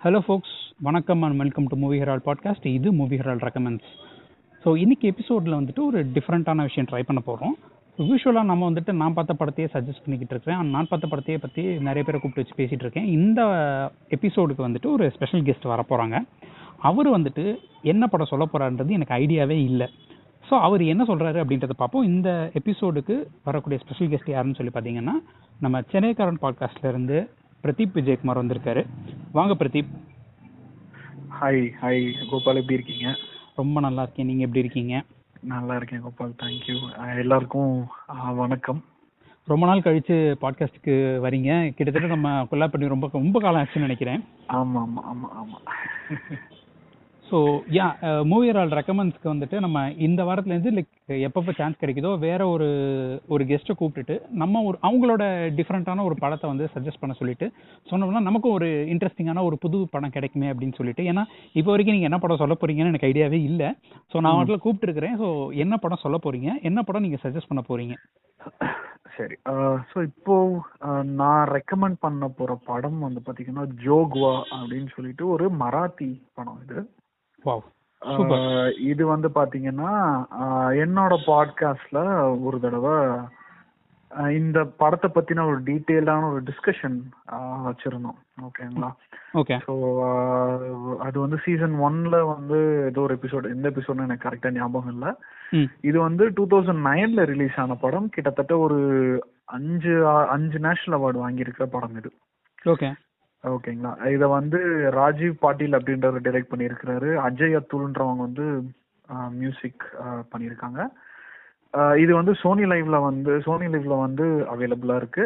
Hello folks வணக்கம் and welcome to Movie Herald podcast இது movie ஹெரால் recommends so இன்றைக்கி எபிசோடில் வந்துட்டு ஒரு டிஃப்ரெண்ட்டான விஷயம் ட்ரை பண்ண போகிறோம் யூஸ்வலாக நம்ம வந்துட்டு நான் பார்த்த படத்தையே சஜஸ்ட் பண்ணிக்கிட்டு இருக்கிறேன். அண்ட் நான் பார்த்த படத்தையே பற்றி நிறைய பேரை கூப்பிட்டு வச்சு பேசிகிட்டு இருக்கேன். இந்த எபிசோடுக்கு வந்துட்டு ஒரு ஸ்பெஷல் கெஸ்ட் வர போகிறாங்க அவர் வந்துட்டு என்ன படம் சொல்ல போகிறான்றது எனக்கு ஐடியாவே இல்லை. ஸோ அவர் என்ன சொல்கிறாரு அப்படின்றத பார்ப்போம். இந்த எபிசோடுக்கு வரக்கூடிய ஸ்பெஷல் கெஸ்ட் யாருன்னு சொல்லி பார்த்தீங்கன்னா நம்ம சென்னைக்காரன் பாட்காஸ்ட்லேருந்து பிரதீப் விஜயகுமார் வந்திருக்காரு. வாங்க பிரதீப். ஹாய் ஹாய் கோபால் எப்படி இருக்கீங்க? ரொம்ப நல்லா இருக்கேன். நீங்கள் எப்படி இருக்கீங்க? நல்லா இருக்கேன் கோபால் தேங்க்யூ எல்லாருக்கும் வணக்கம். ரொம்ப நாள் கழிச்சு பாட்காஸ்ட்டுக்கு வரீங்க. கிட்டத்தட்ட நம்ம கொல்லா பண்ணி ரொம்ப ரொம்ப காலம் ஆச்சுன்னு நினைக்கிறேன். ஆமா ஆமா ஆமா ஆமா. ஸோ யா மூவியரால் ரெக்கமெண்ட்ஸ்க்கு வந்துட்டு நம்ம இந்த வாரத்துலேருந்து லைக் எப்பப்போ சான்ஸ் கிடைக்குதோ வேற ஒரு ஒரு கெஸ்ட்டை கூப்பிட்டுட்டு நம்ம ஒரு அவங்களோட டிஃப்ரெண்ட்டான ஒரு படத்தை வந்து சஜஸ்ட் பண்ண சொல்லிட்டு சொன்னோம்னா நமக்கும் ஒரு இன்ட்ரெஸ்டிங்கான ஒரு புது படம் கிடைக்குமே அப்படின்னு சொல்லிட்டு ஏன்னா இப்போ வரைக்கும் நீங்கள் என்ன படம் சொல்ல போறீங்கன்னு எனக்கு ஐடியாவே இல்லை. ஸோ நான் வாட்டில் கூப்பிட்டு இருக்கிறேன் ஸோ என்ன படம் சொல்ல போறீங்க? என்ன படம் நீங்கள் சஜஸ்ட் பண்ண போறீங்க? சரி ஸோ இப்போ நான் ரெக்கமெண்ட் பண்ண போற படம் வந்து பாத்தீங்கன்னா ஜோக்வா அப்படின்னு சொல்லிட்டு ஒரு மராத்தி படம் இது. இது வந்து பாத்தீங்கன்னா என்னோட பாட்காஸ்ட்ல ஒரு தடவை இந்த படத்தை பத்தின ஒரு டீட்டெயிலான ஒரு டிஸ்கஷன் வச்சிருந்தோம். ஓகேங்களா? ஓகே. ஸோ அது வந்து சீசன் ஒன்ல வந்து ஏதோ ஒரு எபிசோட் எந்த எபிசோட்னு எனக்கு கரெக்டா ஞாபகம் இல்லை. இது வந்து டூ தௌசண்ட் நைன்ல ரிலீஸ் ஆன படம். கிட்டத்தட்ட ஒரு அஞ்சு அஞ்சு நேஷனல் அவார்டு வாங்கியிருக்கிற படம் இது. ஓகே. ஓகேங்களா. இதை வந்து ராஜீவ் பாட்டீல் அப்படின்றவர் டைரக்ட் பண்ணியிருக்கிறாரு. அஜய் அத்துல்ன்றவங்க வந்து மியூசிக் பண்ணியிருக்காங்க. இது வந்து சோனி லைவ்ல வந்து சோனி லைவ்ல வந்து அவைலபிளா இருக்கு.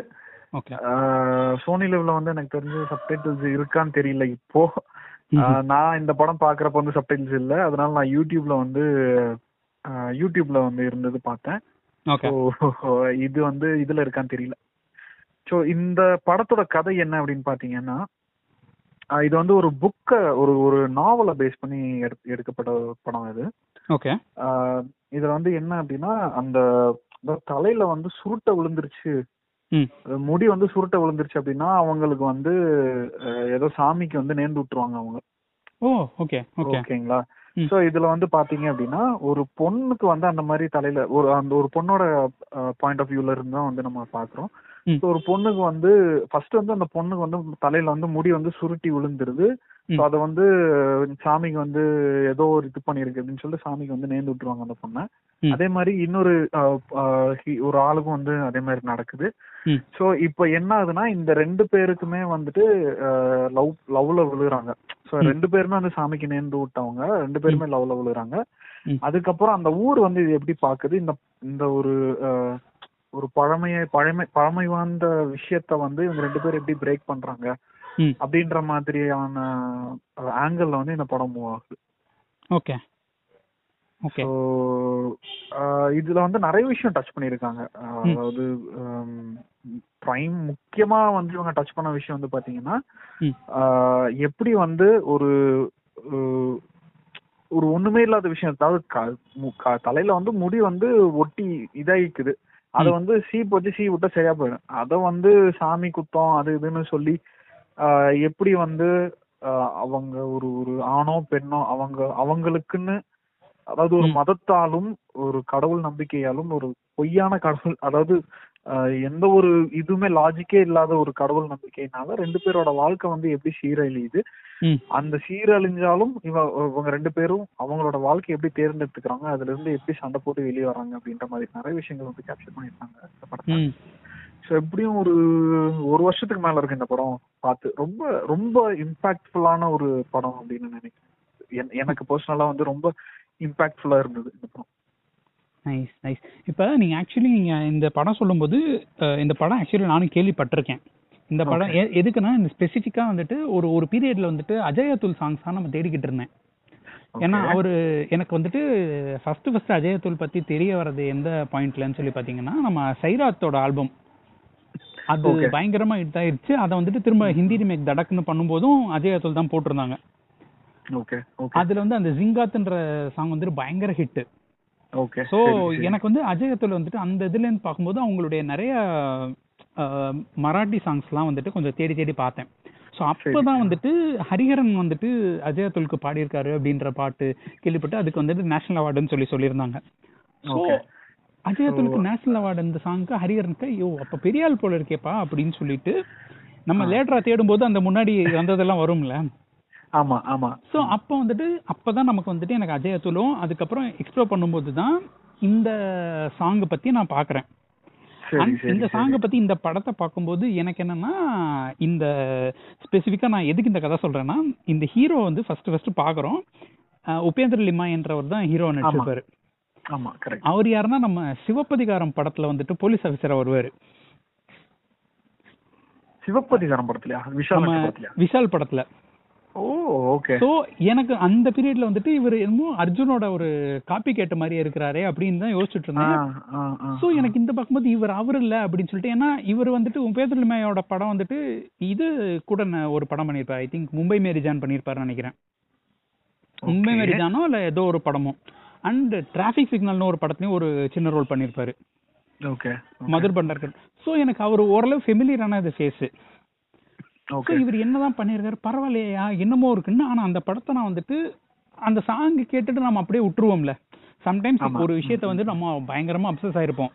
சோனி லைவ்ல வந்து எனக்கு தெரிஞ்சு சப்டைட்டில்ஸ் இருக்கான்னு தெரியல இப்போ. நான் இந்த படம் பாக்குறப்ப வந்து சப்டைட்டில்ஸ் இல்ல. அதனால நான் யூடியூப்ல வந்து யூடியூப்ல வந்து இருந்தது பார்த்தேன். இது வந்து இதுல இருக்கான்னு தெரியல. ஸோ இந்த படத்தோட கதை என்ன அப்படின்னு பாத்தீங்கன்னா இது வந்து ஒரு புக்கை ஒரு ஒரு நாவலை பேஸ் பண்ணி எடுக்கப்பட்ட படம் இது. ஓகே இதுல வந்து என்ன அப்படின்னா அந்த தலையில வந்து சுருட்டை விழுந்துருச்சு. முடி வந்து சுருட்டை விழுந்துருச்சு அப்படின்னா அவங்களுக்கு வந்து ஏதோ சாமிக்கு வந்து நேர்ந்து விட்டுருவாங்க அவங்க. ஓகே ஓகேங்களா. சோ இதுல வந்து பாத்தீங்க அப்படின்னா ஒரு பொண்ணுக்கு வந்து அந்த மாதிரி தலையில ஒரு அந்த ஒரு பொண்ணோட பாயிண்ட் ஆஃப் வியூல இருந்து தான் வந்து நம்ம பாக்குறோம் ஒரு பொண்ணுக்கு வந்து ஃபர்ஸ்ட் வந்து அந்த பொண்ணுக்கு வந்து தலையில வந்து முடி வந்து சுருட்டி விழுந்துருது. ஸோ அதை வந்து சாமிக்கு வந்து ஏதோ ஒரு இது பண்ணிருக்கு அப்படின்னு சொல்லிட்டு சாமிக்கு வந்து நேர்ந்து விட்டுருவாங்க அந்த பொண்ணை. அதே மாதிரி இன்னொரு ஒரு ஆளுக்கும் வந்து அதே மாதிரி நடக்குது. சோ இப்போ என்ன ஆகுதுன்னா இந்த ரெண்டு பேருக்குமே வந்துட்டு லவ் லவ்ல விழுறாங்க சோ. ரெண்டு பேருமே வந்து சாமிக்கு நேர்ந்து விட்டவங்க. ரெண்டு பேருமே லவ்ல விழுறாங்க ம். அதுக்கப்புறம் அந்த ஊர் வந்து இது எப்படி பாக்குது? இந்த இந்த ஒரு ஒரு பழமைய பழமை பழமை வாய்ந்த விஷயத்த வந்து இவங்க ரெண்டு பேரும் எப்படி பிரேக் பண்றாங்க அப்படின்ற மாதிரியான ஆங்கிள் வந்து இந்த படம் மூவ் ஆகுது. ஓகே. ஓகே. இதுல வந்து நிறைய விஷயம் டச் பண்ணியிருக்காங்க. ம். அதாவது பிரைம் முக்கியமா வந்து இவங்க டச் பண்ண விஷயம் வந்து பாத்தீங்கன்னா எப்படி வந்து ஒரு ஒரு ஒண்ணுமே இல்லாத விஷயம் அதாவது தலையில வந்து முடி வந்து ஒட்டி இதாயிக்குது அத. வந்து சீப் வச்சு சீ விட்டா சரியா போயிடும் அத வந்து சாமி குத்தம் அது இதுன்னு சொல்லி எப்படி வந்து அவங்க ஒரு ஒரு ஆணோ பெண்ணோ அவங்க அவங்களுக்குன்னு அதாவது ஒரு. மதத்தாலும் ஒரு கடவுள் நம்பிக்கையாலும் ஒரு பொய்யான கடவுள் அதாவது எந்த ஒரு இதுவுமே லாஜிக்கே இல்லாத ஒரு கடவுள் நம்பிக்கையினால ரெண்டு பேரோட வாழ்க்கை வந்து எப்படி சீரழியுது? அந்த சீரழிஞ்சாலும் இவ இவங்க ரெண்டு பேரும் அவங்களோட வாழ்க்கையை எப்படி தேர்ந்தெடுத்துக்கிறாங்க? அதுல இருந்து எப்படி சண்டை போட்டு வெளியே வராங்க? அப்படின்ற மாதிரி நிறைய விஷயங்கள் வந்து கேப்சர் பண்ணியிருக்காங்க இந்த படத்தை ஸோ எப்படியும் ஒரு ஒரு வருஷத்துக்கு மேல இருக்கு இந்த படம் பார்த்து. ரொம்ப ரொம்ப இம்பாக்ட்ஃபுல்லான ஒரு படம் அப்படின்னு நினைக்கிறேன். என்- எனக்கு பர்சனலா வந்து ரொம்ப இம்பாக்ட்ஃபுல்லா இருந்தது இந்த படம். நைஸ் நைஸ் இப்போ நீங்கள் ஆக்சுவலி நீங்கள் இந்த படம் சொல்லும்போது இந்த படம் ஆக்சுவலி நானும் கேள்விப்பட்டிருக்கேன். இந்த படம் எதுக்குன்னா இந்த ஸ்பெசிஃபிக்காக வந்துட்டு ஒரு ஒரு பீரியட்ல வந்துட்டு அஜய் அத்துல் சாங்ஸாக நம்ம தேடிக்கிட்டு இருந்தேன். ஏன்னா. அவர் எனக்கு வந்துட்டு ஃபர்ஸ்ட் ஃபர்ஸ்ட் அஜய் அத்துல் பற்றி தெரிய வர்றது எந்த பாயிண்ட்லன்னு சொல்லி பார்த்தீங்கன்னா நம்ம சைராத்தோட ஆல்பம் அது. பயங்கரமா ஹிட் ஆயிருச்சு. அதை வந்துட்டு திரும்ப ஹிந்தி ரீமேக் தடக்குன்னு பண்ணும்போதும் அஜய் அத்துல் தான் போட்டிருந்தாங்க. அதுல வந்து அந்த ஜிங்காத்ன்ற சாங் வந்துட்டு பயங்கர ஹிட் ஓகே ஸோ எனக்கு வந்து அஜய் அத்துல் வந்துட்டு அந்த இதுல இருந்து பார்க்கும்போது அவங்களுடைய நிறைய மராட்டி சாங்ஸ்லாம் வந்துட்டு கொஞ்சம் தேடி தேடி பார்த்தேன். ஸோ அப்பதான் வந்துட்டு ஹரிஹரன் வந்துட்டு அஜய் அத்துலுக்கு பாடியிருக்காரு அப்படின்ற பாட்டு கேள்விப்பட்டு அதுக்கு வந்துட்டு நேஷனல் அவார்டுன்னு சொல்லி சொல்லியிருந்தாங்க. So Okay. அஜய் அத்துலுக்கு நேஷனல் அவார்டு இந்த சாங்க்கு ஹரிஹரனுக்கு ஐயோ அப்ப பெரிய ஆள் போல இருக்கேப்பா அப்படின்னு சொல்லிட்டு நம்ம லேட்டரா தேடும் போது அந்த முன்னாடி வந்ததெல்லாம் வரும்ல. ஆமா ஆமா. ஸோ அப்போ வந்துட்டு அப்பதான் நமக்கு வந்துட்டு எனக்கு அஜய் அத்துலும் அதுக்கப்புறம் எக்ஸ்ப்ளோர் பண்ணும்போது தான் இந்த சாங் பத்தி நான் பாக்குறேன். இந்த சாங்கை பத்தி இந்த படத்தை பார்க்கும்போது எனக்கு என்னன்னா இந்த ஸ்பெசிஃபிக்கா நான் எதுக்கு இந்த கதை சொல்றேன்னா இந்த ஹீரோ வந்து ஃபர்ஸ்ட் ஃபர்ஸ்ட் பாக்குறோம். உபேந்திர லிமா என்றவர் தான் ஹீரோ நடிச்சிருப்பாரு. அவர் யாருன்னா நம்ம சிவப்பதிகாரம் படத்துல வந்துட்டு போலீஸ் ஆஃபீஸரா வருவாரு. சிவப்பதிகாரம் படத்துலயா? விஷால் படத்துல. சோ எனக்கு அந்த பீரியட்ல வந்துட்டு இவர் என்னமோ அர்ஜுனோட ஒரு காப்பி கேட்ட மாதிரியே இருக்கிறாரே அப்படின்னு தான் யோசிச்சுட்டு இருந்தேன். சோ எனக்கு இந்த பார்க்கும்போது இவர் அவர் இல்ல அப்படின்னு சொல்லிட்டு ஏன்னா இவர் வந்துட்டு உபேந்திர லிமாயோட படம் வந்துட்டு இது கூட ஒரு படம் பண்ணியிருப்பாரு ஐ திங்க் மும்பை மேரி ஜான் பண்ணியிருப்பாருன்னு நினைக்கிறேன். மும்பை மேரி ஜானோ இல்ல ஏதோ ஒரு படமோ. அண்ட் டிராஃபிக் சிக்னல்னு ஒரு படத்துலயும் ஒரு சின்ன ரோல் பண்ணியிருப்பாரு ஓகே மதுர் பண்டர்கர் சோ எனக்கு அவர் ஓரளவு ஃபெமிலியரான ஃபேஸ் ஸோ இவர் என்னதான் பண்ணியிருக்காரு பரவாயில்லையா என்னமோ இருக்குன்னு ஆனா அந்த படத்தை நான் வந்துட்டு அந்த சாங் கேட்டுட்டு நம்ம அப்படியே விட்டுருவோம்ல. சம்டைம்ஸ் ஆமா. ஒரு விஷயத்த வந்து நம்ம பயங்கரமா அப்சஸ் ஆயிருப்போம்.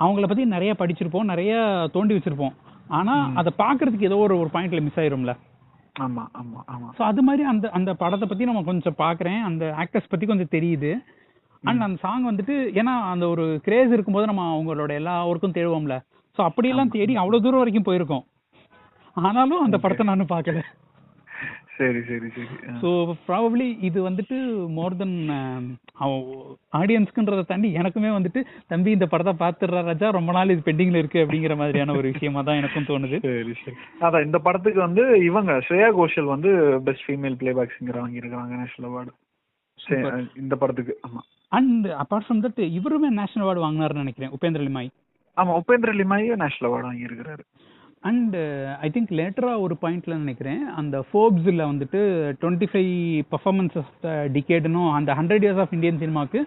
அவங்கள பத்தி நிறைய படிச்சிருப்போம் நிறைய தோண்டி வச்சிருப்போம். ஆனா அதை பாக்குறதுக்கு ஏதோ ஒரு ஒரு பாயிண்ட்ல மிஸ் ஆயிரும்ல. ஆமா ஆமா ஆமா. ஸோ அது மாதிரி அந்த அந்த படத்தை பத்தி நம்ம கொஞ்சம் பாக்குறேன். அந்த ஆக்டர்ஸ் பத்தி கொஞ்சம் தெரியுது. அண்ட் அந்த சாங் வந்துட்டு ஏன்னா அந்த ஒரு கிரேஸ் இருக்கும்போது நம்ம அவங்களோட எல்லா ஒர்க்கும் தேடுவோம்ல. ஸோ அப்படியெல்லாம் தேடி அவ்வளவு தூரம் வரைக்கும் போயிருக்கோம். ஆனாலும் அந்த படத்தை நானும் பார்க்கல. சரி சரி சரி. ஸோ ப்ராபப்ளி இது வந்துட்டு மோர் தென் ஆடியன்ஸ்க்குன்றதை தாண்டி எனக்குமே வந்துட்டு தம்பி இந்த படத்தை பார்த்துடுறா ராஜா ரொம்ப நாள் இது பெண்டிங்ல இருக்கு அப்படிங்கிற மாதிரியான ஒரு விஷயமா தான் எனக்கும் தோணுது. சரி சரி. அதான் இந்த படத்துக்கு வந்து இவங்க ஸ்ரேயா கோஷல் வந்து பெஸ்ட் ஃபீமேல் பிளேபேக் சிங்கர் வாங்கியிருக்காங்க நேஷனல் அவார்டு இந்த படத்துக்கு. ஆமா. அண்ட் அப்பார்ட் ஃப்ரம் தட் இவருமே நேஷனல் அவார்டு வாங்கினாருன்னு நினைக்கிறேன் உபேந்திர லிமாய். ஆமா உபேந்திர லிமாயே நேஷனல் அவார்டு வாங்கியிருக்கிறாரு. அண்ட் ஐ திங்க் லேட்டரா ஒரு பாயிண்ட்ல நினைக்கிறேன். அந்த ஃபோர்ப்ஸ்ல வந்துட்டு twenty five performance of the டிகேட்னும் அந்த ஹண்ட்ரட் இயர்ஸ் ஆஃப் இந்தியன் சினிமாக்கு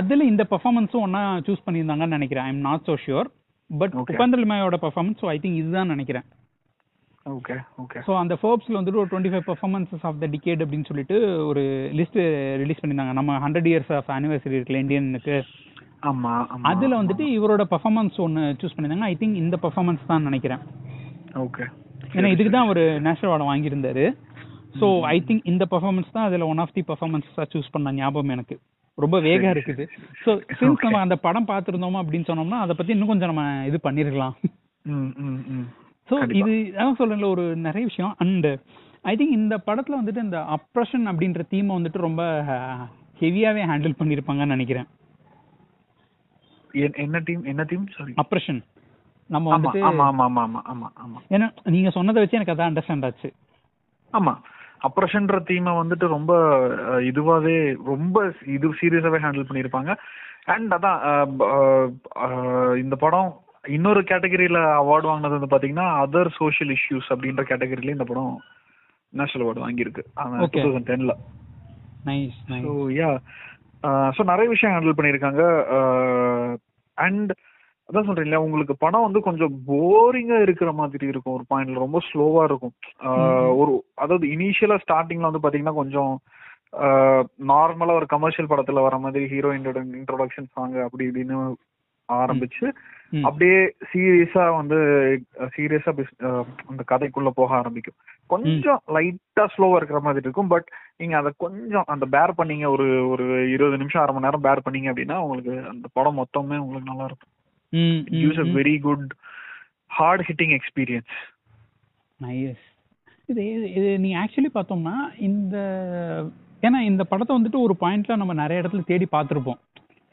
அதுல இந்த பர்ஃபார்மன்ஸும் ஒன்னா சூஸ் பண்ணியிருந்தாங்கன்னு நினைக்கிறேன். I am not so sure but Okay. Upendra லிமாயோட performance so I think இதுதான் நினைக்கிறேன். ஓகே ஓகே ஸோ அந்த ஃபோர்ப்ஸ்ல வந்துட்டு ஒரு twenty five performances of the decade அப்படின்னு சொல்லிட்டு ஒரு லிஸ்ட் ரிலீஸ் பண்ணியிருந்தாங்க. நம்ம ஹண்ட்ரட் இயர்ஸ் ஆஃப் ஆனிவர்சரி இருக்குல்ல இந்தியனுக்கு அதுல வந்துட்டு இவரோட பர்ஃபார்மன்ஸ் ஒன்னு சூஸ் பண்ணியிருந்தாங்க ஐ திங்க் இந்த பர்ஃபார்மன்ஸ் தான் நினைக்கிறேன். ஓகே ஏன்னா இதுக்கு தான் ஒரு நேஷனல் அவார்டு வாங்கியிருந்தாரு. ஸோ ஐ திங்க் இந்த பர்ஃபார்மன்ஸ் தான் அதுல ஒன் ஆஃப் தி பர்ஃபார்மன்ஸாக சூஸ் பண்ண ஞாபகம் எனக்கு. ரொம்ப வேகா இருக்குது. ஸோ சின்ஸ் நம்ம அந்த படம் பார்த்துருந்தோமா அப்படின்னு சொன்னோம்னா அதை பத்தி இன்னும் கொஞ்சம் நம்ம இது பண்ணிருக்கலாம். ஸோ. இது அதான் சொல்றேன்ல ஒரு நிறைய விஷயம். அண்ட் ஐ திங்க் இந்த படத்துல வந்துட்டு இந்த அப்ரஷன் அப்படின்ற தீமை வந்துட்டு ரொம்ப ஹெவியாவே ஹேண்டில் பண்ணியிருப்பாங்கன்னு நினைக்கிறேன். என்ன டீம் என்ன டீம் சாரி அப்ரஷன் நம்ம வந்துட்டு ஆமா ஆமா ஆமா ஆமா ஆமா ஆமா. ஏன்னா நீங்க சொன்னதை வச்சு எனக்கு அதான் அண்டர்ஸ்டாண்ட் ஆச்சு. ஆமா. அப்ரஷன்ற தீமை வந்துட்டு ரொம்ப இதுவாவே ரொம்ப இது சீரியஸாவே ஹேண்டில் பண்ணியிருப்பாங்க. அண்ட் அதான் இந்த படம் இன்னொரு கேட்டகரியில அவார்டு வாங்கினது வந்து பாத்தீங்கன்னா அதர் சோஷியல் இஷ்யூஸ் அப்படின்ற கேட்டகரியில இந்த படம் நேஷனல் அவார்டு வாங்கியிருக்கு. டூ. தௌசண்ட் டென்ல நைஸ் யா ஸோ நிறைய விஷயம் ஹேண்டில் பண்ணியிருக்காங்க. அண்ட் அதான் சொல்றேன் இல்லையா உங்களுக்கு படம் வந்து கொஞ்சம் போரிங்கா இருக்கிற மாதிரி இருக்கும் ஒரு பாயிண்ட்ல ரொம்ப ஸ்லோவா இருக்கும். ஒரு அதாவது இனிஷியலா ஸ்டார்டிங்ல வந்து பாத்தீங்கன்னா கொஞ்சம் நார்மலா ஒரு கமர்ஷியல் படத்துல வர மாதிரி ஹீரோயினோட இன்ட்ரோடக்ஷன் சாங் அப்படி இப்படின்னு ஆரம்பிச்சு. அப்படியே சீரியஸா வந்து சீரியஸா அந்த கதைக்குள்ள போக ஆரம்பிக்கும். கொஞ்சம் லைட்டா ஸ்லோவா இருக்கிற மாதிரி இருக்கும். பட் நீங்க அதை கொஞ்சம் அந்த பேர் பண்ணீங்க ஒரு ஒரு இருபது நிமிஷம் அரை மணி நேரம் பேர் பண்ணீங்க அப்படின்னா உங்களுக்கு அந்த படம் மொத்தமே உங்களுக்கு நல்லா இருக்கும். Use a very good heart hitting experience nice இது இது நீ ஆக்சுவலி பார்த்தோம்னா இந்த ஏன்னா இந்த படத்தை வந்துட்டு ஒரு பாயிண்ட்ல நம்ம நிறைய இடத்துல தேடி பார்த்துருப்போம்.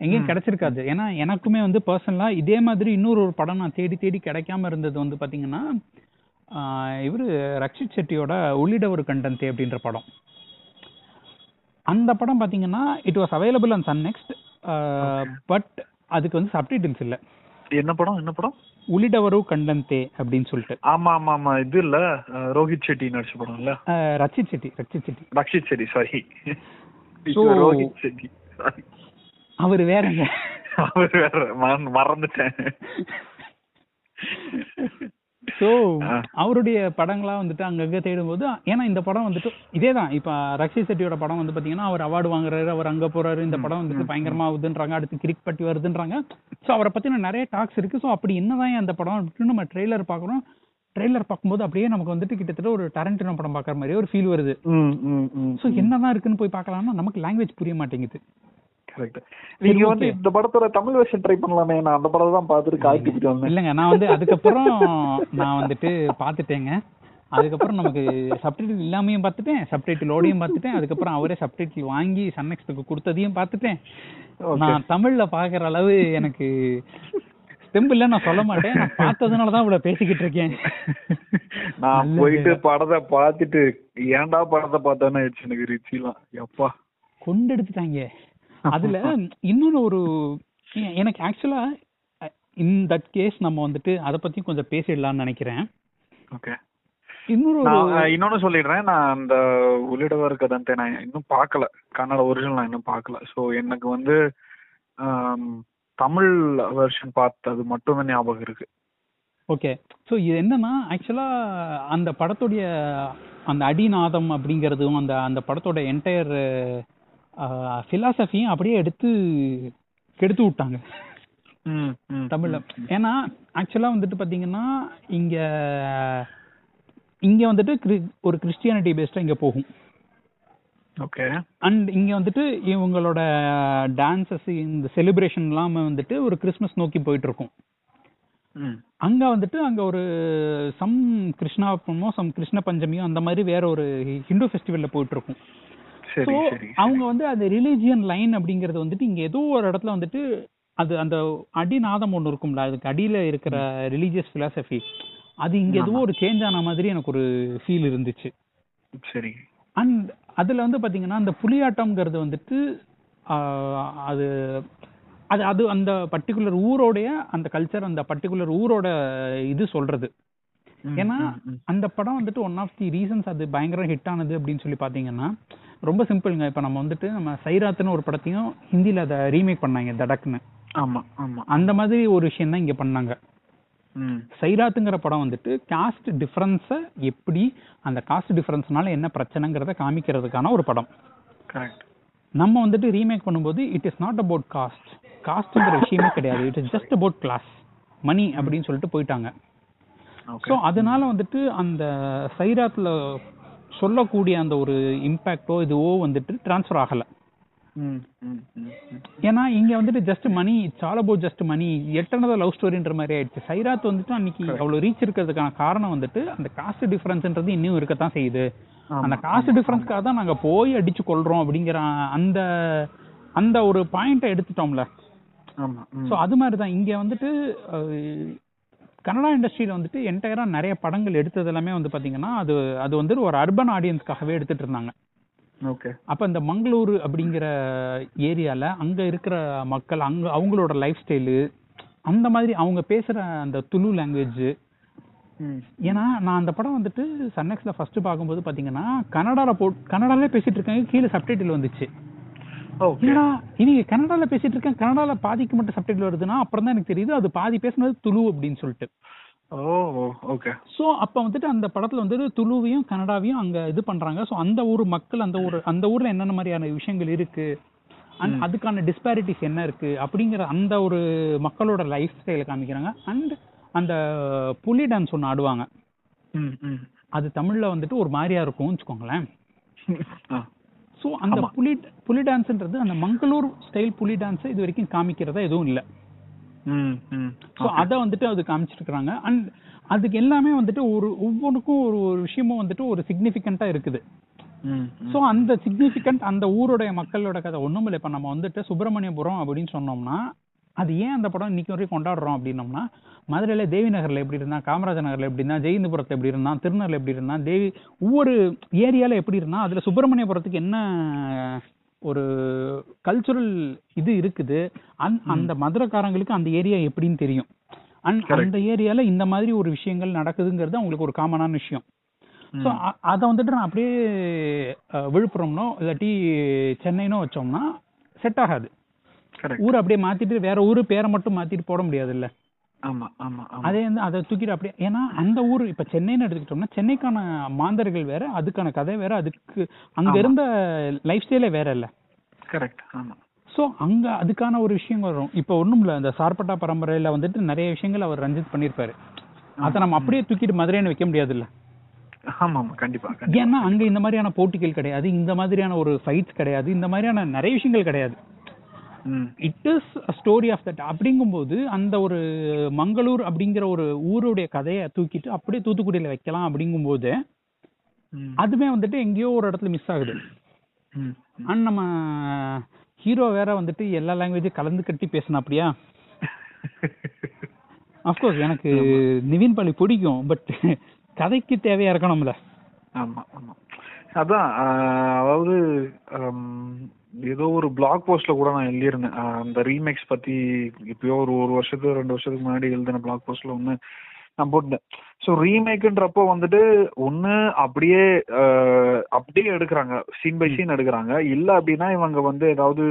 எங்கேயும் கிடைச்சிருக்காது. ஏன்னா எனக்குமே வந்து பர்சனலா இதே மாதிரி இன்னொரு ஒரு படம் நான் தேடி தேடி கிடைக்காம இருந்தது வந்து பாத்தீங்கன்னா இவரு ரக்ஷித் செட்டியோட உள்ளிட ஒரு கண்டன்தே அப்படின்ற படம். அந்த படம் பாத்தீங்கன்னா it was available on Sun Next but அதுக்கு வந்து சப்டைட்டில்ஸ் இல்ல. என்ன படம்? என்ன படம்? உள்ளிடவரு கண்டன்தே அப்படின்னு சொல்லிட்டு. ஆமா ஆமா ஆமா. இது இல்ல. ரோஹித் செட்டி நடிச்ச படம் இல்ல? ரச்சித் செட்டி ரச்சித் செட்டி ரக்ஷித் செட்டி சாரி ரோஹித் செட்டி சாரி அவர் வேறங்க. அவர் வேற மறந்து- மறந்துட்டேன். ஸோ அவருடைய படங்களா வந்துட்டு அங்கங்க தேடும்போது ஏன்னா இந்த படம் வந்துட்டு இதே தான் இப்போ ரக்ஷி செட்டியோட படம் வந்து பாத்தீங்கன்னா அவர் அவார்டு வாங்குறாரு அவர் அங்க போறாரு இந்த படம் வந்துட்டு பயங்கரமா ஆகுதுன்றாங்க. அடுத்து கிரிக் பட்டி வருதுன்றாங்க. ஸோ அவரை பத்தின நிறைய டாக்ஸ் இருக்கு. ஸோ அப்படி என்னதான் அந்த படம் அப்படின்னு நம்ம ட்ரெய்லர் பார்க்குறோம் ட்ரெய்லர் பார்க்கும்போது அப்படியே நமக்கு வந்துட்டு கிட்டத்தட்ட ஒரு டரண்டினோ படம் பார்க்குற மாதிரி ஒரு ஃபீல் வருது. ஸோ என்னதான் இருக்குன்னு போய் பார்க்கலாம்னா நமக்கு லாங்குவேஜ் புரிய மாட்டேங்குது. கரெக்ட் நீங்க வந்து இந்த படத்தோட தமிழ் வெர்ஷன் ட்ரை பண்ணலாமே. நான் அந்த படம் தான் பார்த்துட்டு காய்ச்சிட்டு வந்தேன் இல்லைங்க நான் வந்து அதுக்கப்புறம் நான் வந்துட்டு பார்த்துட்டேங்க. அதுக்கப்புறம் நமக்கு சப்டைட்டில் இல்லாமையும் பார்த்துட்டேன் சப்டைட்டிலோடையும் பார்த்துட்டேன். அதுக்கப்புறம் அவரே சப்டைட்டில் வாங்கி சன்னெக்ஸ்டுக்கு கொடுத்ததையும் பார்த்துட்டேன். நான் தமிழ்ல பார்க்குற அளவு எனக்கு ஸ்டெம்பு இல்ல நான் சொல்ல மாட்டேன். நான் பார்த்ததுனால தான் இவ்வளவு பேசிக்கிட்டு இருக்கேன். நான் போயிட்டு படத்தை பார்த்துட்டு ஏன்டா படத்தை பார்த்தேன்னு ஆயிடுச்சு எனக்கு ரிச்சிலாம். எப்பா. கொண்டெடுத்துட்டாங்க அதுல இன்னொன்னு ஒரு எனக்கு ஆக்சுவலா இன் தட் கேஸ் நம்ம வந்துட்டு அதை பத்தி கொஞ்சம் பேசிடலாம்னு நினைக்கிறேன். ஓகே இன்னொரு இன்னொன்னு சொல்லிடுறேன். நான் அந்த உள்ளிடவர் கதன்ட்டு நான் இன்னும் பார்க்கல. கன்னட ஒரிஜினல் நான் இன்னும் பார்க்கல. ஸோ எனக்கு வந்து தமிழ் வெர்ஷன் பார்த்தது மட்டும்தான் ஞாபகம் இருக்கு. ஓகே ஸோ இது என்னன்னா ஆக்சுவலா அந்த படத்துடைய அந்த அடிநாதம் அப்படிங்கிறதும் அந்த அந்த படத்தோட என்டையர் ஃபிலாசபியும் அப்படியே எடுத்து கெடுத்து விட்டாங்க. தமிழ்ல. ஏன்னா ஆக்சுவலா வந்துட்டு பாத்தீங்கன்னா இங்க இங்க வந்துட்டு ஒரு கிறிஸ்டியானிட்டி பேஸ்டா இங்க போகும். ஓகே. அண்ட் இங்க வந்துட்டு இவங்களோட டான்சஸ் இந்த செலிப்ரேஷன் எல்லாமே வந்துட்டு ஒரு கிறிஸ்மஸ் நோக்கி போயிட்டு இருக்கும் அங்க வந்துட்டு அங்க ஒரு சம் கிருஷ்ணாப்பமோ சம் கிருஷ்ண பஞ்சமியோ அந்த மாதிரி வேற ஒரு ஹிந்து ஃபெஸ்டிவல்ல போயிட்டு இருக்கும் அவங்க வந்து அது ரிலீஜியன் லைன் அப்படிங்கிறது வந்துட்டு இங்க ஏதோ ஒரு இடத்துல வந்துட்டு அது அந்த அடிநாதம் ஒன்று இருக்கும்ல அதுக்கு அடியில இருக்கிற ரிலீஜியஸ் philosophy. அது இங்க ஏதோ ஒரு சேஞ்ச் ஆன மாதிரி எனக்கு ஒரு ஃபீல் இருந்துச்சு. சரி. அண்ட் அதுல வந்து பாத்தீங்கன்னா அந்த புலியாட்டம்ங்கிறது வந்துட்டு அது அது அது அந்த பர்டிகுலர் ஊரோடைய அந்த கல்ச்சர் அந்த பர்டிகுலர் ஊரோட இது சொல்றது. ஏன்னா. அந்த படம் வந்துட்டு ஒன் ஆஃப் தி ரீசன்ஸ் அது பயங்கர ஹிட் ஆனது அப்படின்னு சொல்லி பாத்தீங்கன்னா ரொம்ப சிம்பிள்ங்க. இப்ப நம்ம வந்துட்டு நம்ம சைராத்னு ஒரு படத்தையும் ஹிந்தில அதை ரீமேக் பண்ணாங்க தடக்னு. ஆமா ஆமா. அந்த மாதிரி ஒரு விஷயம் தான் இங்க பண்ணாங்க. சைராத்துங்கிற படம் வந்துட்டு காஸ்ட் டிஃபரன்ஸை எப்படி அந்த காஸ்ட் டிஃபரன்ஸ்னால என்ன பிரச்சனைங்கிறத காமிக்கிறதுக்கான ஒரு படம். கரெக்ட் நம்ம வந்துட்டு ரீமேக் பண்ணும்போது it is not about caste காஸ்ட்ங்கிற விஷயமே கிடையாது. It is just about class money அப்படின்னு சொல்லிட்டு போயிட்டாங்க. ஸோ அதனால வந்துட்டு அந்த சைராத்ல சொல்லக்கூடிய அந்த ஒரு இம்பேக்டோ இதுவோ வந்துட்டு ட்ரான்ஸ்ஃபர் ஆகல. ஏன்னா இங்க வந்துட்டு just money it's all about just money எட்டனத love ஸ்டோரின்ற மாதிரி ஆயிடுச்சு. சைராத் வந்துட்டு அன்னைக்கு அவ்வளவு ரீச் இருக்கிறதுக்கான காரணம் வந்துட்டு அந்த காஸ்ட் டிஃபரன்ஸ்ன்றது இன்னும் இருக்கத்தான் செய்யுது. அந்த காஸ்ட் டிஃபரன்ஸ்க்காக தான் நாங்க போய் அடிச்சு கொள்றோம் அப்படிங்கிற அந்த அந்த ஒரு பாயிண்ட்டை எடுத்துட்டோம்ல. ஸோ அது மாதிரி தான் இங்க வந்துட்டு கன்னடா இண்டஸ்ட்ரியில வந்துட்டு என்டையரா நிறைய படங்கள் எடுத்தது எல்லாமே வந்து பாத்தீங்கன்னா அது அது வந்துட்டு ஒரு அர்பன் ஆடியன்ஸ்க்காகவே எடுத்துட்டு இருந்தாங்க. ஓகே. அப்ப இந்த மங்களூரு அப்படிங்கிற ஏரியால அங்க இருக்கிற மக்கள் அங்க அவங்களோட லைஃப் ஸ்டைலு அந்த மாதிரி அவங்க பேசுற அந்த துளு லாங்குவேஜ் ஏன்னா நான் அந்த படம் வந்துட்டு சன்னெக்ஸ்ல ஃபர்ஸ்ட் பார்க்கும்போது பாத்தீங்கன்னா கன்னடால போ கன்னடாலே பேசிட்டு இருக்காங்க கீழே சப்டைட்டில் வந்துச்சு. என்னடா இனி கன்னடால பேசிட்டு இருக்கேன். கன்னடால பாதிக்கு மட்டும் சப்டைட்டில் வருதுன்னா அப்புறம் தான் எனக்கு தெரியுது. அது பாதி பேசுனது துளு அப்படின்னு சொல்லிட்டு. ஓகே சோ அப்ப வந்துட்டு அந்த படத்துல வந்துட்டு துளுவையும் கன்னடாவையும் அங்க இது பண்றாங்க. சோ அந்த ஊர் மக்கள் அந்த ஊர் அந்த ஊர்ல என்னென்ன மாதிரியான விஷயங்கள் இருக்கு? அண்ட் அதுக்கான டிஸ்பாரிட்டிஸ் என்ன இருக்கு? அப்படிங்கிற அந்த ஒரு மக்களோட லைஃப் ஸ்டைல காமிக்கிறாங்க. அண்ட் அந்த புலி டான்ஸ் ஒன்று ஆடுவாங்க. அது தமிழ்ல வந்துட்டு ஒரு மாதிரியா இருக்கும்னு வச்சுக்கோங்களேன். சோ அந்த புலி புலி டான்ஸ்ன்றது அந்த மங்களூர் ஸ்டைல் புலி டான்ஸ் இது வரைக்கும் காமிக்கிறதா எதுவும் இல்லை. ஸோ அதை வந்துட்டு அது காமிச்சிருக்கிறாங்க. அண்ட் அதுக்கு எல்லாமே வந்துட்டு ஒரு ஒவ்வொன்றுக்கும் ஒரு ஒரு விஷயமும் வந்துட்டு ஒரு சிக்னிஃபிகண்டா இருக்குது. ஸோ அந்த சிக்னிஃபிகண்ட் அந்த ஊருடைய மக்களோட கதை ஒன்றும் இல்லை இப்போ நம்ம வந்துட்டு சுப்பிரமணியபுரம் அப்படின்னு சொன்னோம்னா அது ஏன் அந்த படம் இன்னைக்கு வரைக்கும் கொண்டாடுறோம் அப்படின்னோம்னா மதுரையில தேவி நகர்ல எப்படி இருந்தா காமராஜர் நகர்ல எப்படி இருந்தா ஜெயந்தபுரத்துல எப்படி இருந்தான் திருநெல்வேலியில் எப்படி இருந்தான் தேவி ஒவ்வொரு ஏரியால எப்படி இருந்தா அதுல சுப்பிரமணியபுரத்துக்கு என்ன ஒரு கல்ச்சுரல் இது இருக்குது அந் அந்த மதுரைக்காரங்களுக்கு அந்த ஏரியா எப்படின்னு தெரியும். அண்ட் அந்த ஏரியால இந்த மாதிரி ஒரு விஷயங்கள் நடக்குதுங்கிறது அவங்களுக்கு ஒரு காமனான விஷயம். ஸோ அதை வந்துட்டு நான் அப்படியே விழுப்புரம்னோ இல்லாட்டி சென்னைனோ வச்சோம்னா செட் ஆகாது. ஊரை அப்படியே மாத்திட்டு வேற ஊரு பேரை மட்டும் மாத்திட்டு போட முடியாது இல்ல ஆமா அதே வந்து அதை தூக்கிட்டு அப்படியே ஏன்னா அந்த ஊர் இப்ப சென்னைன்னு எடுத்துக்கிட்டோம்னா சென்னைக்கான மாந்தர்கள் வேற அதுக்கான கதை வேற அதுக்கு அங்க இருந்த லைஃப் ஸ்டைலே வேற இல்ல கரெக்ட் ஆமா. சோ அங்க அதுக்கான ஒரு விஷயம் வரும். இப்போ ஒண்ணும் இல்ல இந்த சார்பட்டா பரம்பரையில வந்துட்டு நிறைய விஷயங்கள் அவர் ரஞ்சித் பண்ணிருப்பாரு அதை நம்ம அப்படியே தூக்கிட்டு மதுரைன்னு வைக்க முடியாது இல்ல ஆமா ஆமா கண்டிப்பா கண்டிப்பா. ஏன்னா அங்க இந்த மாதிரியான போட்டிகள் கிடையாது இந்த மாதிரியான ஒரு ஃபைட்ஸ் கிடையாது இந்த மாதிரியான நிறைய விஷயங்கள் கிடையாது. It is story of that அப்படிங்கும்போது அந்த ஒரு மங்களூர் அப்படிங்கிற ஒரு ஊருடைய கதையை தூக்கிட்டு அப்படியே தூத்துக்குடியில வைக்கலாம் அப்படிங்கும்போது அதுவே வந்துட்டு எங்கேயோ ஒரு இடத்துல மிஸ் ஆகுது. அண்ட் நம்ம ஹீரோ வேற வந்துட்டு எல்லா லாங்குவேஜும் கலந்து கட்டி பேசினா அப்படியா அஃப்கோர்ஸ் எனக்கு நிவின் பாலி பிடிக்கும் பட் கதைக்கு தேவையா இருக்கணும்ல. ஆமா ஆமா. அதான் அதாவது ஏதோ ஒரு பிளாக் போஸ்ட்ல கூட நான் எழுதியிருந்தேன். அந்த ரீமேக்ஸ் பத்தி இப்பயோ ஒரு ஒரு வருஷத்துக்கு ரெண்டு வருஷத்துக்கு முன்னாடி எழுதின பிளாக் போஸ்ட்ல ஒண்ணு நான் போட்டேன் ஸோ ரீமேக்குன்றப்போ வந்துட்டு ஒண்ணு அப்படியே அப்படியே எடுக்கிறாங்க. சீன் பை சீன் எடுக்கிறாங்க. இல்ல அப்படின்னா இவங்க வந்து ஏதாவது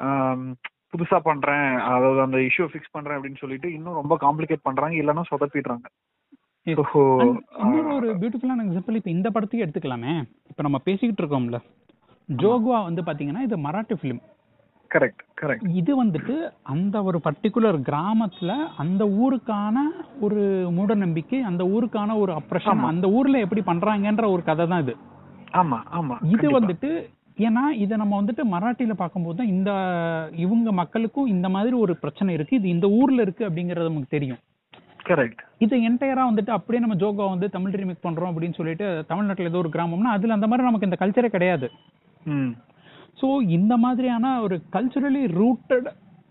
ஆம், புதுசா பண்றேன் அதாவது அந்த இஷ்யூ ஃபிக்ஸ் பண்றேன் அப்படின்னு சொல்லிட்டு இன்னும் ரொம்ப காம்ப்ளிகேட் பண்றாங்க இல்லைன்னா சொதப்பிடுறாங்க. இன்னொரு ஒரு பியூட்டிஃபுல்லான எக்ஸாம்பிள் இப்போ இந்த படத்துக்கு எடுத்துக்கலாமே. இப்போ நம்ம பேசிக்கிட்டு இருக்கோம்ல. ஜோகுவா வந்து பாத்தீங்கன்னா இது மராட்டி ஃபிலிம் கரெக்ட் கரெக்ட் இது வந்துட்டு அந்த ஒரு பர்டிகுலர் கிராமத்துல அந்த ஊருக்கான ஒரு மூட நம்பிக்கை அந்த ஊருக்கான ஒரு அப்ரஷன் அந்த ஊர்ல எப்படி பண்றாங்கன்ற ஒரு கதை தான் இது. ஆமா ஆமா. இது. வந்துட்டு ஏன்னா இதை நம்ம வந்துட்டு மராட்டியில பார்க்கும்போது தான் இந்த இவங்க மக்களுக்கும் இந்த மாதிரி ஒரு பிரச்சனை இருக்கு. இது இந்த ஊர்ல இருக்கு அப்படிங்கறது நமக்கு தெரியும். கரெக்ட் இது என்டையரா வந்துட்டு அப்படியே நம்ம ஜோகா வந்து தமிழ் ரீமேக் பண்றோம் அப்படின்னு சொல்லிட்டு தமிழ்நாட்டுல ஏதோ ஒரு கிராமம்னா அதுல அந்த மாதிரி நமக்கு இந்த கல்ச்சரே கிடையாது. ஸோ இந்த மாதிரியான ஒரு கல்ச்சுரலி ரூட்டட்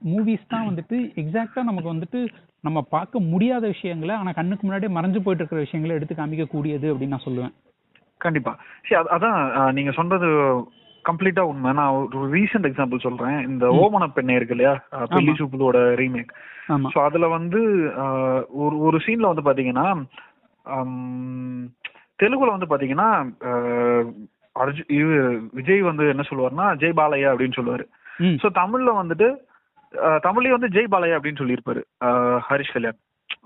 மூவிஸ் தான் வந்துட்டு எக்ஸாக்டா நமக்கு வந்துட்டு நம்ம பார்க்க முடியாத விஷயங்களை ஆனா கண்ணுக்கு முன்னாடியே மறைஞ்சு போயிட்டு இருக்கிற விஷயங்களை எடுத்து காமிக்க கூடியது அப்படின்னு நான் சொல்லுவேன். கண்டிப்பா. சரி அது- அதான் நீங்க சொன்னது கம்ப்ளீட்டா உண்மை. நான் ஒரு ரீசெண்ட் எக்ஸாம்பிள் சொல்றேன். இந்த ஓமன பெண்ணை இருக்கு இல்லையா? பெல்லி சூப்புலோட ரீமேக் ஸோ அதுல வந்து ஒரு ஒரு சீன்ல வந்து பாத்தீங்கன்னா தெலுங்குல வந்து பாத்தீங்கன்னா அர்ஜு இவ விஜய் வந்து என்ன சொல்லுவாருன்னா ஜெய் பாலையா அப்படின்னு சொல்லுவாரு. ஸோ தமிழ்ல வந்துட்டு தமிழ்லயே வந்து ஜெய் பாலையா அப்படின்னு சொல்லியிருப்பாரு ஹரிஷ் கல்யாண்.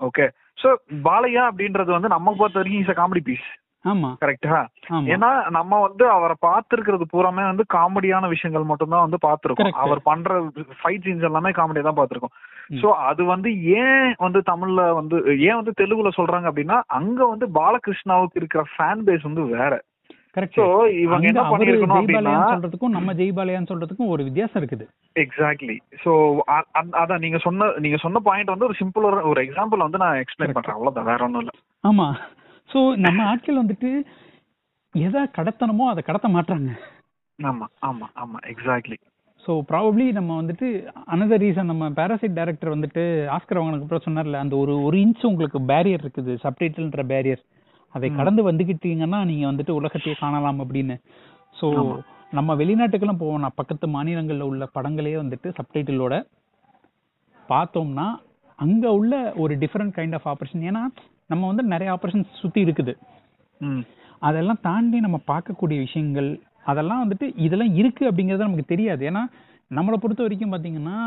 ஓகே ஸோ பாலையா அப்படின்றது வந்து நம்ம பொறுத்த வரைக்கும் இஸ் காமெடி பீஸ் கரெக்டா ஏன்னா நம்ம வந்து அவரை பார்த்திருக்கிறது பூராமே வந்து காமெடியான விஷயங்கள் மட்டும்தான் வந்து பார்த்திருக்கோம். Correct. அவர் பண்ற ஃபைட் சீன்ஸ் எல்லாமே காமெடியா தான் பார்த்திருக்கோம். சோ அது வந்து ஏன் வந்து தமிழ்ல வந்து ஏன் வந்து தெலுங்குல சொல்றாங்க அப்படின்னா அங்க வந்து பாலகிருஷ்ணாவுக்கு இருக்கிற ஃபேன் பேஸ் வந்து வேற. சொல்றதுக்கும் நம்ம ஜெய்பாலயான்னு சொல்றதுக்கும் ஒரு வித்தியாசம் இருக்குது. எக்ஸாக்ட்லி சோ அதான் நீங்க சொன்ன நீங்க சொன்ன பாயிண்ட் வந்து ஒரு சிம்பிள் ஒரு எக்ஸாம்பிள் வந்து நான் எக்ஸ்பிளைன் பண்றேன். அவ்வளவுதான் வேற ஒண்ணும் இல்ல. ஆமா. சோ நம்ம ஆட்கள் வந்துட்டு எதை கடத்தணுமோ அதை கடத்த மாட்றாங்க. ஆமா ஆமா ஆமா எக்ஸாக்ட்லி ஸோ ப்ராபப்ளி நம்ம வந்துட்டு அனதர் ரீசன் நம்ம பேராசைட் டைரக்டர் வந்துட்டு ஆஸ்கர் வாங்கினதுக்கு அப்புறம் சொன்னார்ல அந்த ஒரு ஒரு இன்ச் உங்களுக்கு பேரியர் இருக்குது சப்டைட்டில்ன்ற பேரியர் அதை கடந்து வந்துக்கிட்டீங்கன்னா நீங்க வந்துட்டு உலகத்தையே காணலாம் அப்படின்னு. ஸோ நம்ம வெளிநாட்டுக்கெல்லாம் போவோம். நான் பக்கத்து மாநிலங்கள்ல உள்ள படங்களே வந்துட்டு சப்டைட்டிலோட பார்த்தோம்னா அங்க உள்ள ஒரு டிஃப்ரெண்ட் கைண்ட் ஆஃப் ஆப்ரேஷன் ஏன்னா நம்ம வந்து நிறைய ஆப்ரேஷன் சுத்தி இருக்குது. அதெல்லாம் தாண்டி நம்ம பார்க்கக்கூடிய விஷயங்கள் அதெல்லாம் வந்துட்டு இதெல்லாம் இருக்கு அப்படிங்கிறது நமக்கு தெரியாது. ஏன்னா நம்மளை பொறுத்த வரைக்கும் பாத்தீங்கன்னா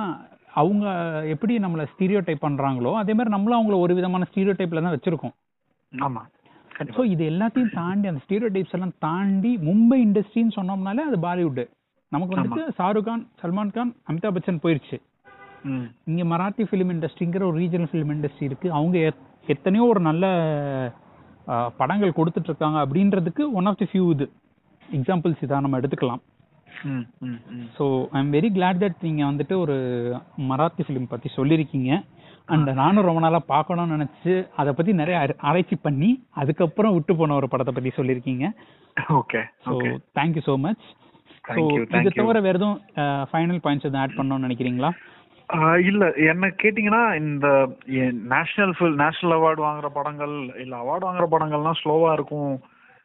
அவங்க எப்படி நம்மளை ஸ்டீரியோ டைப் பண்றாங்களோ அதே மாதிரி நம்மளும் அவங்கள ஒரு விதமான ஸ்டீரியோ டைப்ல தான் வச்சிருக்கோம். ஆமா கண்டிப்பா. ஸோ இது எல்லாத்தையும் தாண்டி அந்த ஸ்டீரியோ டைப்ஸ் எல்லாம் தாண்டி மும்பை இண்டஸ்ட்ரின்னு சொன்னோம்னாலே அது பாலிவுட் நமக்கு வந்துட்டு ஷாருக் கான் சல்மான் கான் அமிதாப் பச்சன் போயிருச்சு. இங்க மராட்டி ஃபிலிம் இண்டஸ்ட்ரிங்கிற ஒரு ரீஜனல் ஃபிலிம் இண்டஸ்ட்ரி இருக்கு. அவங்க எத்தனையோ ஒரு நல்ல படங்கள் கொடுத்துட்டு இருக்காங்க அப்படின்றதுக்கு ஒன் ஆஃப் தி ஃபியூ இது. எக்ஸாம்பிள்ஸ் இதான் நம்ம எடுத்துக்கலாம். So I am very glad that நீங்க வந்துட்டு ஒரு மராத்தி ஃபிலிம் பத்தி சொல்லியிருக்கீங்க. அண்ட் நானும் ரொம்ப நாளா பார்க்கணும்னு நினைச்சு அதை பத்தி நிறைய ஆர- ஆராய்ச்சி பண்ணி அதுக்கப்புறம் விட்டு போன ஒரு படத்தை பத்தி சொல்லியிருக்கீங்க. Okay so thank you so much so Thank you, thank இது. தவிர வேற எதுவும் ஃபைனல் பாயிண்ட்ஸ் எதுவும் ஆட் பண்ணணும்னு நினைக்கிறீங்களா? இல்ல. என்ன கேட்டீங்கன்னா இந்த நேஷனல் ஃபில் நேஷனல் அவார்டு வாங்குற படங்கள் இல்ல அவார்டு வாங்குற படங்கள்லாம் ஸ்லோவா இருக்கும்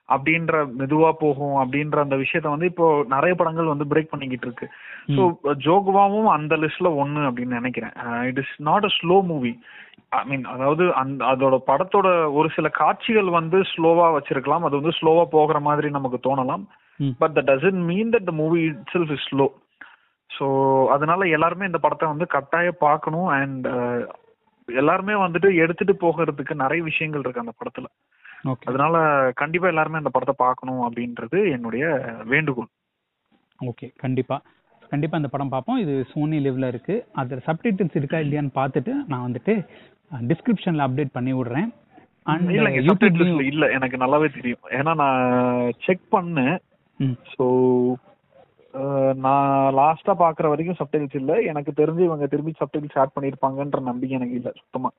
அப்படின்ற மெதுவா போகும் அப்படின்ற அந்த விஷயத்த வந்து இப்போ நிறைய படங்கள் வந்து பிரேக் பண்ணிக்கிட்டு இருக்கு. ஸோ ஜோகுவாவும் அந்த லிஸ்ட்ல ஒன்னு அப்படின்னு நினைக்கிறேன். It is not a slow movie I mean அதாவது அந்த அதோட படத்தோட ஒரு சில காட்சிகள் வந்து ஸ்லோவா வச்சிருக்கலாம். அது வந்து ஸ்லோவா போகிற மாதிரி நமக்கு தோணலாம். But that doesn't mean that the movie itself is slow so அதனால எல்லாருமே இந்த படத்தை வந்து கட்டாயம் பார்க்கணும். அண்ட் எல்லாருமே வந்துட்டு எடுத்துட்டு போகிறதுக்கு நிறைய விஷயங்கள் இருக்கு அந்த படத்துல. ஓகே அதனால கண்டிப்பா எல்லாருமே அந்த படத்தை பார்க்கணும் அப்படின்றது என்னுடைய வேண்டுகோள். ஓகே கண்டிப்பா. கண்டிப்பா இந்த படம் பார்ப்போம். இது சோனி லிவ்ல இருக்கு. அதில் சப்டைட்டில்ஸ் இருக்கா இல்லையான்னு பார்த்துட்டு நான் வந்துட்டு டிஸ்கிரிப்ஷன்ல அப்டேட் பண்ணி விடுறேன். Subtitles இல்ல. எனக்கு நல்லாவே தெரியும். ஏன்னா நான் செக் பண்ணேன். ஸோ நான் லாஸ்டா பாக்குற வரைக்கும் சப்டைல்ஸ் இல்ல. எனக்கு தெரிஞ்சு இவங்க திரும்பி சப்டைல்ஸ் ஆட் பண்ணிருப்பாங்கன்ற நம்பிக்கை எனக்கு இல்ல சுத்தமா.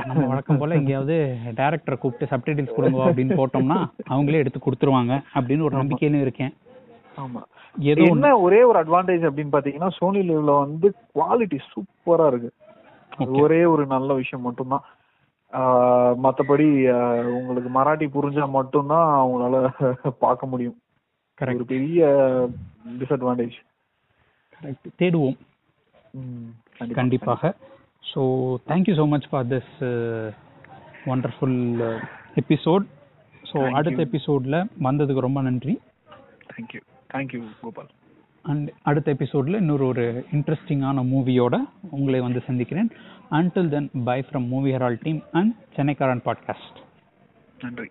நம்ம வழக்கம் போல எங்கேயாவது டேரக்டரை கூப்பிட்டு சப்டைட்டில்ஸ் கொடுங்க அப்படின்னு போட்டோம்னா அவங்களே எடுத்து கொடுத்துருவாங்க அப்படின்னு ஒரு நம்பிக்கையிலும் இருக்கேன். ஆமா. என்ன ஒரே ஒரு அட்வான்டேஜ் அப்படின்னு பாத்தீங்கன்னா சோனி லிவ்ல வந்து குவாலிட்டி சூப்பரா இருக்கு. ஒரே ஒரு நல்ல விஷயம் மட்டும்தான். மத்தபடி உங்களுக்கு மராட்டி புரிஞ்சா மட்டும்தான் அவங்களால பார்க்க முடியும். ஒரு பெரிய டிஸ்அட்வான்டேஜ் கரெக்ட் தேடுவோம். கண்டிப்பாக. So thank you so much for this wonderful episode so அடுத்த. எபிசோடில் வந்ததுக்கு ரொம்ப நன்றி. தேங்க்யூ தேங்க்யூ கோபால் அண்ட் அடுத்த எபிசோடில் இன்னொரு ஒரு இன்ட்ரெஸ்டிங்கான மூவியோட உங்களை வந்து சந்திக்கிறேன். Until then bye from Movie Herald team and சென்னைக்காரன் podcast நன்றி.